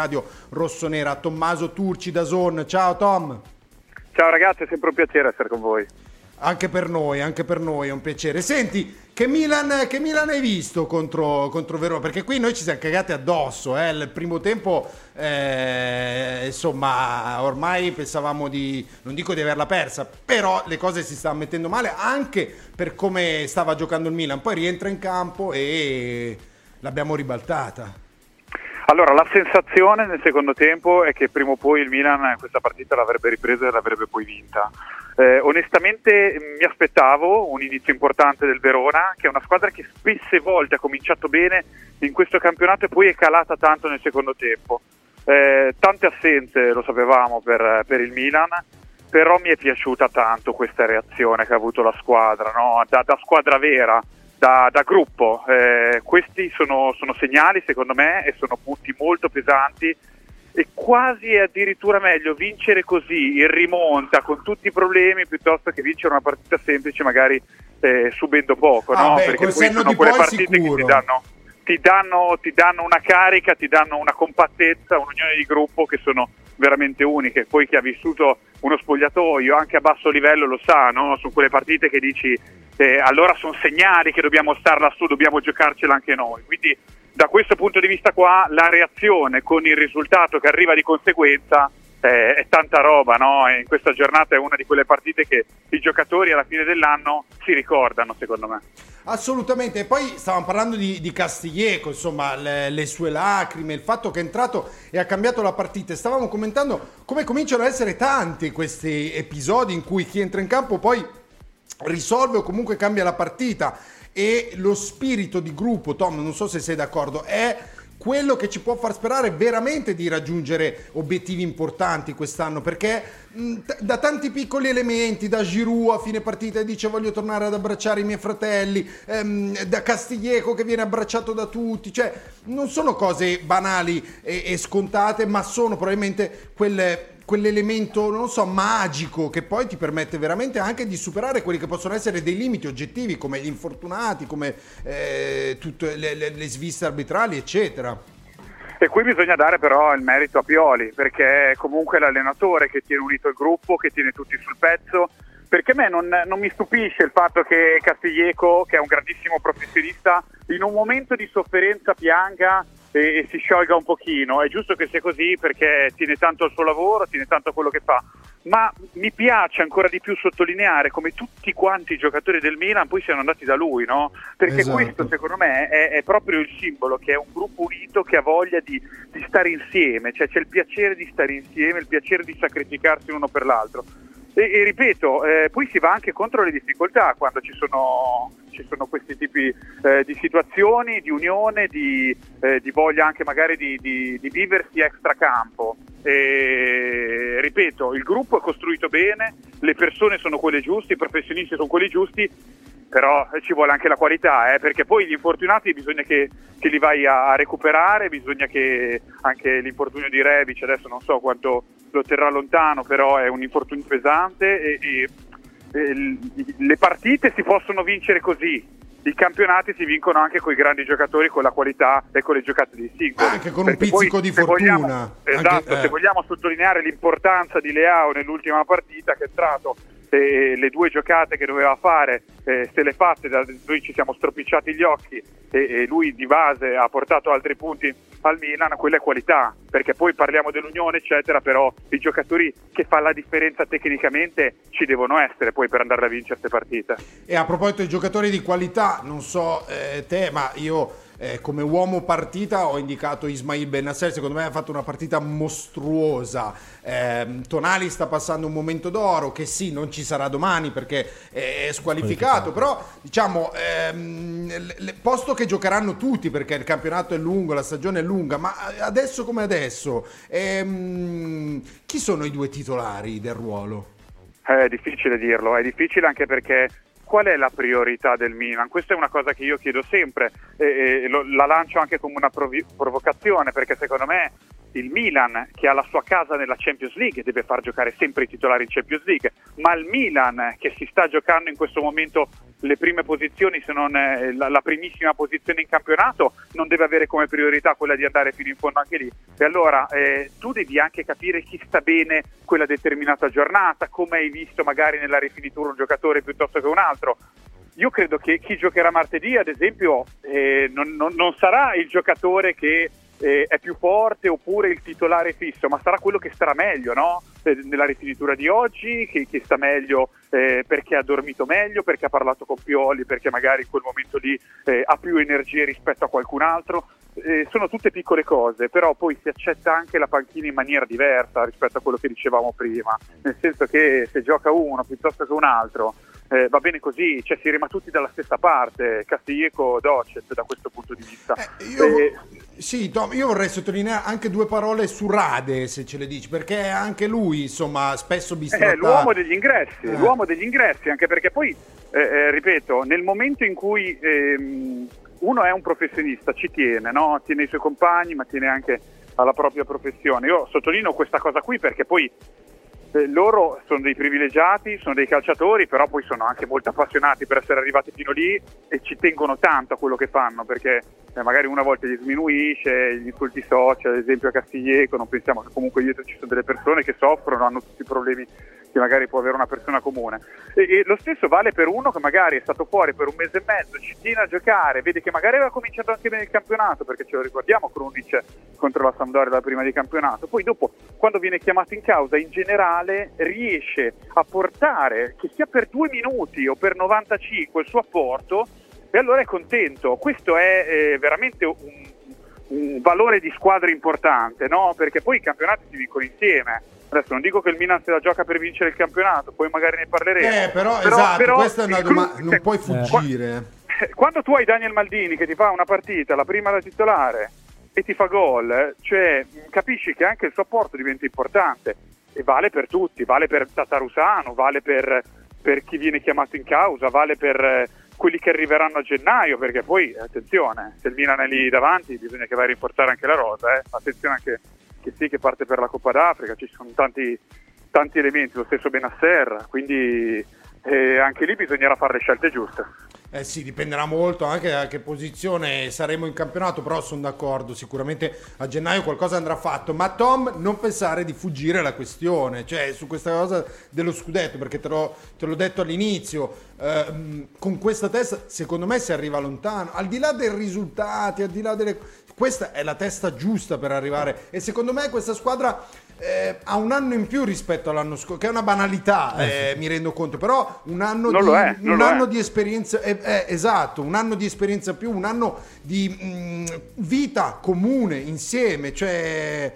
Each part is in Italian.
Radio Rossonera, Tommaso Turci da Zon. Ciao Tom. Ciao ragazzi, è sempre un piacere essere con voi. Anche per noi, anche per noi è un piacere. Senti, che Milan, che Milan hai visto contro, contro, Verona? Perché qui noi ci siamo cagati addosso. Eh? Il primo tempo, eh, insomma, ormai pensavamo di, non dico di averla persa, però le cose si stavano mettendo male anche per come stava giocando il Milan. Poi rientra in campo e l'abbiamo ribaltata. Allora, la sensazione nel secondo tempo è che prima o poi il Milan questa partita l'avrebbe ripresa e l'avrebbe poi vinta. Eh, onestamente mi aspettavo un inizio importante del Verona, che è una squadra che spesse volte ha cominciato bene in questo campionato e poi è calata tanto nel secondo tempo. Eh, tante assenze, lo sapevamo, per, per, il Milan, però mi è piaciuta tanto questa reazione che ha avuto la squadra, no? da, da squadra vera da, da gruppo. Eh, questi sono, sono, segnali, secondo me, e sono punti molto pesanti. E quasi è addirittura meglio vincere così in rimonta con tutti i problemi piuttosto che vincere una partita semplice, magari eh, subendo poco. Ah no? beh, Perché poi sono quelle partite sicuro. che ti danno, ti, danno, ti danno una carica, ti danno una compattezza, un'unione di gruppo che sono veramente uniche. Poi chi ha vissuto uno spogliatoio anche a basso livello lo sa, no? su quelle partite che dici eh, allora sono segnali che dobbiamo star lassù, dobbiamo giocarcela anche noi. Quindi da questo punto di vista qua la reazione con il risultato che arriva di conseguenza eh, è tanta roba, no? In questa giornata è una di quelle partite che i giocatori alla fine dell'anno si ricordano, secondo me. Assolutamente, e poi stavamo parlando di, di Castiglieco, insomma, le, le, sue lacrime, il fatto che è entrato e ha cambiato la partita. Stavamo commentando come cominciano ad essere tanti questi episodi in cui chi entra in campo poi risolve o comunque cambia la partita. E lo spirito di gruppo, Tom, non so se sei d'accordo, è quello che ci può far sperare veramente di raggiungere obiettivi importanti quest'anno perché mh, da tanti piccoli elementi da Giroud a fine partita dice voglio tornare ad abbracciare i miei fratelli ehm, da Castiglieco che viene abbracciato da tutti cioè non sono cose banali e, e scontate ma sono probabilmente quelle quell'elemento, non so, magico che poi ti permette veramente anche di superare quelli che possono essere dei limiti oggettivi come gli infortunati, come eh, tutte le, le, le sviste arbitrali, eccetera. E qui bisogna dare però il merito a Pioli, perché è comunque l'allenatore che tiene unito il gruppo, che tiene tutti sul pezzo, perché a me non, non, mi stupisce il fatto che Castiglieco, che è un grandissimo professionista, in un momento di sofferenza pianga e, si sciolga un pochino. È giusto che sia così perché tiene tanto al suo lavoro, tiene tanto a quello che fa. Ma mi piace ancora di più sottolineare come tutti quanti i giocatori del Milan poi siano andati da lui, no? Perché Esatto. questo secondo me è, è proprio il simbolo che è un gruppo unito che ha voglia di, di stare insieme, cioè c'è il piacere di stare insieme, il piacere di sacrificarsi uno per l'altro. E, e ripeto, eh, poi si va anche contro le difficoltà quando ci sono, ci sono questi tipi eh, di situazioni, di unione, di, eh, di voglia anche magari di, di, di viversi extracampo. E, ripeto, il gruppo è costruito bene, le persone sono quelle giuste, i professionisti sono quelli giusti, però ci vuole anche la qualità, eh, perché poi gli infortunati bisogna che, che, li vai a, recuperare, bisogna che anche l'infortunio di Rebic, adesso non so quanto lo terrà lontano, però è un infortunio pesante e, e, e le partite si possono vincere così, i campionati si vincono anche con i grandi giocatori, con la qualità e con le giocate dei singoli. Anche con un Perché pizzico poi, di fortuna. vogliamo- esatto, Anche- eh. se vogliamo sottolineare l'importanza di Leao nell'ultima partita che è entrato eh, le due giocate che doveva fare eh, se le fatte, da, noi ci siamo stropicciati gli occhi e, e, lui di base ha portato altri punti al Milan, quella è qualità, perché poi parliamo dell'Unione eccetera, però i giocatori che fanno la differenza tecnicamente ci devono essere poi per andare a vincere queste partite. E a proposito di giocatori di qualità, non so eh, te, ma io eh, come uomo partita ho indicato Ismail Benasser, secondo me ha fatto una partita mostruosa. Eh, Tonali sta passando un momento d'oro che sì, non ci sarà domani perché è squalificato, però diciamo, ehm, posto che giocheranno tutti perché il campionato è lungo, la stagione è lunga, ma adesso come adesso, ehm, chi sono i due titolari del ruolo? È difficile dirlo, è difficile anche perché qual è la priorità del Milan? Questa è una cosa che io chiedo sempre e, e lo, la lancio anche come una provi- provocazione perché secondo me il Milan che ha la sua casa nella Champions League deve far giocare sempre i titolari in Champions League, ma il Milan che si sta giocando in questo momento le prime posizioni, se non eh, la, la, primissima posizione in campionato, non deve avere come priorità quella di andare fino in fondo anche lì. E allora eh, tu devi anche capire chi sta bene quella determinata giornata, come hai visto magari nella rifinitura un giocatore piuttosto che un altro. Io credo che chi giocherà martedì, ad esempio, eh, non, non, non sarà il giocatore che eh, è più forte oppure il titolare fisso, ma sarà quello che starà meglio no? eh, nella rifinitura di oggi, che, che sta meglio eh, perché ha dormito meglio, perché ha parlato con Pioli, perché magari in quel momento lì eh, ha più energie rispetto a qualcun altro. Eh, sono tutte piccole cose, però poi si accetta anche la panchina in maniera diversa rispetto a quello che dicevamo prima, nel senso che se gioca uno piuttosto che un altro eh, va bene così, cioè si rima tutti dalla stessa parte, Castiglieco, Docet da questo punto di vista. Eh, io, eh, sì, Tom, io vorrei sottolineare anche due parole su Rade, se ce le dici, perché anche lui, insomma, spesso bistrattato. È l'uomo degli ingressi, eh. l'uomo degli ingressi, anche perché poi, eh, eh, ripeto, nel momento in cui ehm, uno è un professionista, ci tiene, no? tiene i suoi compagni, ma tiene anche alla propria professione. Io sottolineo questa cosa qui perché poi eh, loro sono dei privilegiati, sono dei calciatori, però poi sono anche molto appassionati per essere arrivati fino lì e ci tengono tanto a quello che fanno, perché eh, magari una volta gli sminuisce, gli insulti social, ad esempio a Castiglieco, non pensiamo che comunque dietro ci sono delle persone che soffrono, hanno tutti i problemi che magari può avere una persona comune. E, e, lo stesso vale per uno che magari è stato fuori per un mese e mezzo, ci tiene a giocare, vede che magari aveva cominciato anche bene il campionato, perché ce lo ricordiamo Krunic contro la Sampdoria la prima di campionato, poi dopo quando viene chiamato in causa in generale riesce a portare, che sia per due minuti o per 95 il suo apporto, e allora è contento. Questo è eh, veramente un, un, valore di squadra importante, no? perché poi i campionati si vincono insieme Adesso non dico che il Milan se la gioca per vincere il campionato, poi magari ne parleremo. Eh, però, però esatto, però, questa è una domanda, non puoi fuggire. Eh, quando tu hai Daniel Maldini che ti fa una partita, la prima da titolare, e ti fa gol, cioè capisci che anche il suo apporto diventa importante e vale per tutti, vale per Tatarusano, vale per, per chi viene chiamato in causa, vale per eh, quelli che arriveranno a gennaio, perché poi attenzione, se il Milan è lì davanti bisogna che vai a rinforzare anche la rosa, eh. attenzione anche che sì che parte per la Coppa d'Africa, ci sono tanti, tanti elementi, lo stesso Benasser, quindi eh, anche lì bisognerà fare le scelte giuste. Eh sì, dipenderà molto anche da che posizione saremo in campionato, però sono d'accordo, sicuramente a gennaio qualcosa andrà fatto, ma Tom non pensare di fuggire la questione, cioè su questa cosa dello scudetto, perché te l'ho, te l'ho detto all'inizio, eh, con questa testa secondo me si arriva lontano, al di là dei risultati, al di là delle questa è la testa giusta per arrivare. E secondo me questa squadra eh, ha un anno in più rispetto all'anno scorso, che è una banalità, eh, eh, mi rendo conto, però un anno, di, è, un anno di, esperienza, eh, eh, esatto, un anno di esperienza più, un anno di mh, mm, vita comune insieme, cioè,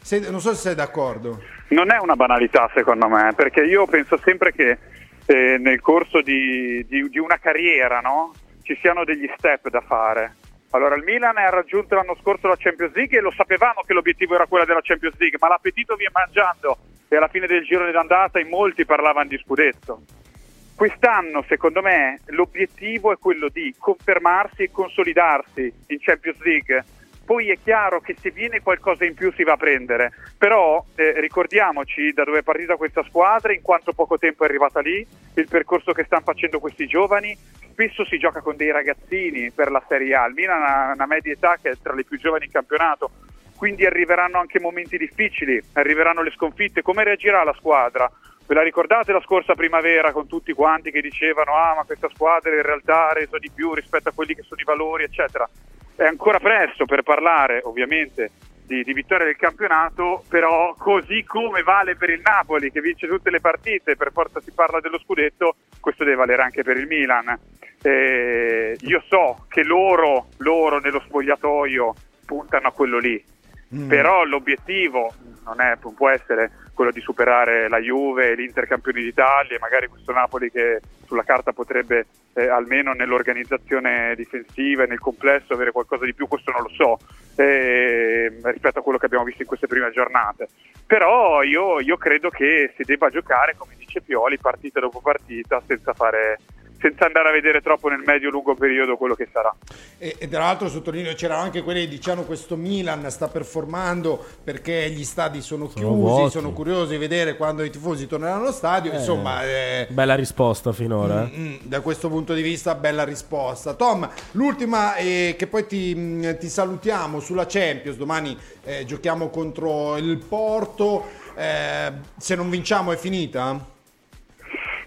se, non so se sei d'accordo. Non è una banalità secondo me, perché io penso sempre che nel corso di, di, di una carriera no? ci siano degli step da fare allora, il Milan ha raggiunto l'anno scorso la Champions League e lo sapevamo che l'obiettivo era quello della Champions League, ma l'appetito viene mangiando e alla fine del giro d'andata in molti parlavano di scudetto. Quest'anno, secondo me, l'obiettivo è quello di confermarsi e consolidarsi in Champions League. Poi è chiaro che se viene qualcosa in più si va a prendere, però eh, ricordiamoci da dove è partita questa squadra, in quanto poco tempo è arrivata lì, il percorso che stanno facendo questi giovani, spesso si gioca con dei ragazzini per la Serie A, il Milan ha una media età che è tra le più giovani in campionato, quindi arriveranno anche momenti difficili, arriveranno le sconfitte, come reagirà la squadra? Ve la ricordate la scorsa primavera con tutti quanti che dicevano ah ma questa squadra in realtà ha reso di più rispetto a quelli che sono i valori eccetera. È ancora presto per parlare ovviamente di, di vittoria del campionato, però così come vale per il Napoli che vince tutte le partite, per forza si parla dello scudetto, questo deve valere anche per il Milan. Eh, io so che loro, loro nello spogliatoio puntano a quello lì, mm. però l'obiettivo non, è, non può essere quello di superare la Juve l'Inter campioni d'Italia e magari questo Napoli che sulla carta potrebbe eh, almeno nell'organizzazione difensiva e nel complesso avere qualcosa di più, questo non lo so, eh, rispetto a quello che abbiamo visto in queste prime giornate. Però io, io credo che si debba giocare, come dice Pioli, partita dopo partita senza fare senza andare a vedere troppo nel medio-lungo periodo quello che sarà. E, e tra l'altro sottolineo c'erano anche quelli che dicevano questo Milan sta performando perché gli stadi sono, sono chiusi, vuoti. sono curiosi di vedere quando i tifosi torneranno allo stadio, eh, insomma... Eh, bella risposta finora. Mm, mm, da questo punto di vista bella risposta. Tom, l'ultima eh, che poi ti, mm, ti, salutiamo sulla Champions, domani eh, giochiamo contro il Porto, eh, se non vinciamo è finita?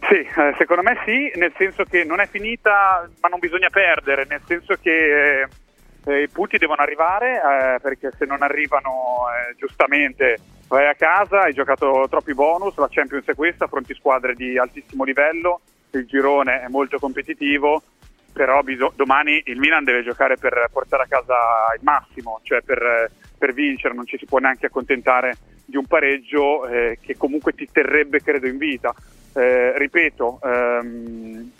Sì, eh, secondo me sì, nel senso che non è finita, ma non bisogna perdere, nel senso che eh, eh i punti devono arrivare, eh, perché se non arrivano eh, giustamente vai a casa, hai giocato troppi bonus, la Champions è questa, affronti squadre di altissimo livello, il girone è molto competitivo, però bis- domani il Milan deve giocare per portare a casa il massimo, cioè per, per vincere, non ci si può neanche accontentare di un pareggio eh, che comunque ti terrebbe credo in vita eh, ripeto, ehm,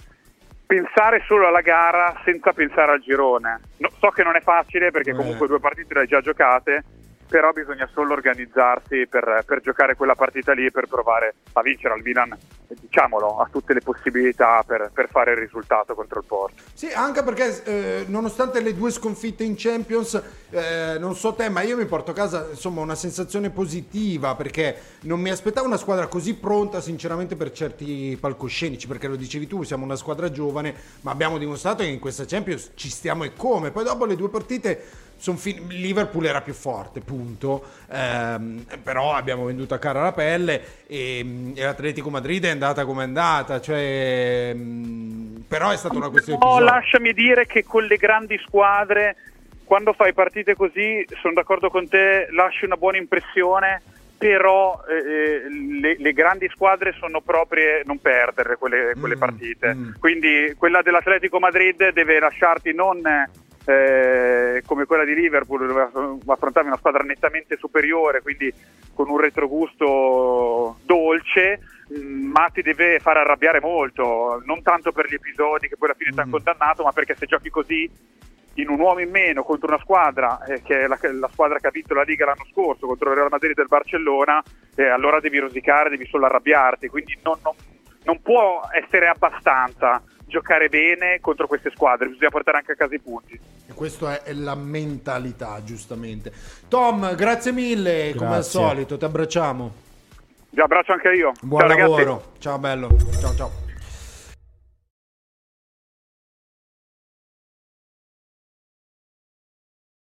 pensare solo alla gara senza pensare al girone. No, so che non è facile perché eh. comunque due partite le hai già giocate, però bisogna solo organizzarsi per, per, giocare quella partita lì e per provare a vincere al Milan, diciamolo, ha tutte le possibilità per, per, fare il risultato contro il Porto. Sì, anche perché eh, nonostante le due sconfitte in Champions, eh, non so te, ma io mi porto a casa insomma una sensazione positiva perché non mi aspettavo una squadra così pronta sinceramente per certi palcoscenici, perché lo dicevi tu, siamo una squadra giovane, ma abbiamo dimostrato che in questa Champions ci stiamo e come. Poi dopo le due partite fin- Liverpool era più forte, punto. Ehm, però abbiamo venduto a cara la pelle e, e l'Atletico Madrid è andata come è andata. Cioè, mh, mm, però è stata una questione. No, lasciami dire che con le grandi squadre, quando fai partite così, sono d'accordo con te, lasci una buona impressione però eh, eh, le, le, grandi squadre sono proprie non perdere quelle, quelle mm, partite. Mm. Quindi quella dell'Atletico Madrid deve lasciarti non eh, come quella di Liverpool dove affrontavi una squadra nettamente superiore, quindi con un retrogusto dolce, mm, ma ti deve far arrabbiare molto, non tanto per gli episodi che poi alla fine mm. ti hanno condannato, ma perché se giochi così in un uomo in meno contro una squadra eh, che è la, la, squadra che ha vinto la Liga l'anno scorso contro il Real Madrid del Barcellona, eh, allora devi rosicare, devi solo arrabbiarti, quindi non, non, non può essere abbastanza giocare bene contro queste squadre, bisogna portare anche a casa i punti. Questa è la mentalità, giustamente. Tom, grazie mille, grazie. come al solito, ti abbracciamo. Vi abbraccio anche io. Buon ciao, lavoro. Ragazzi. Ciao bello. Ciao ciao.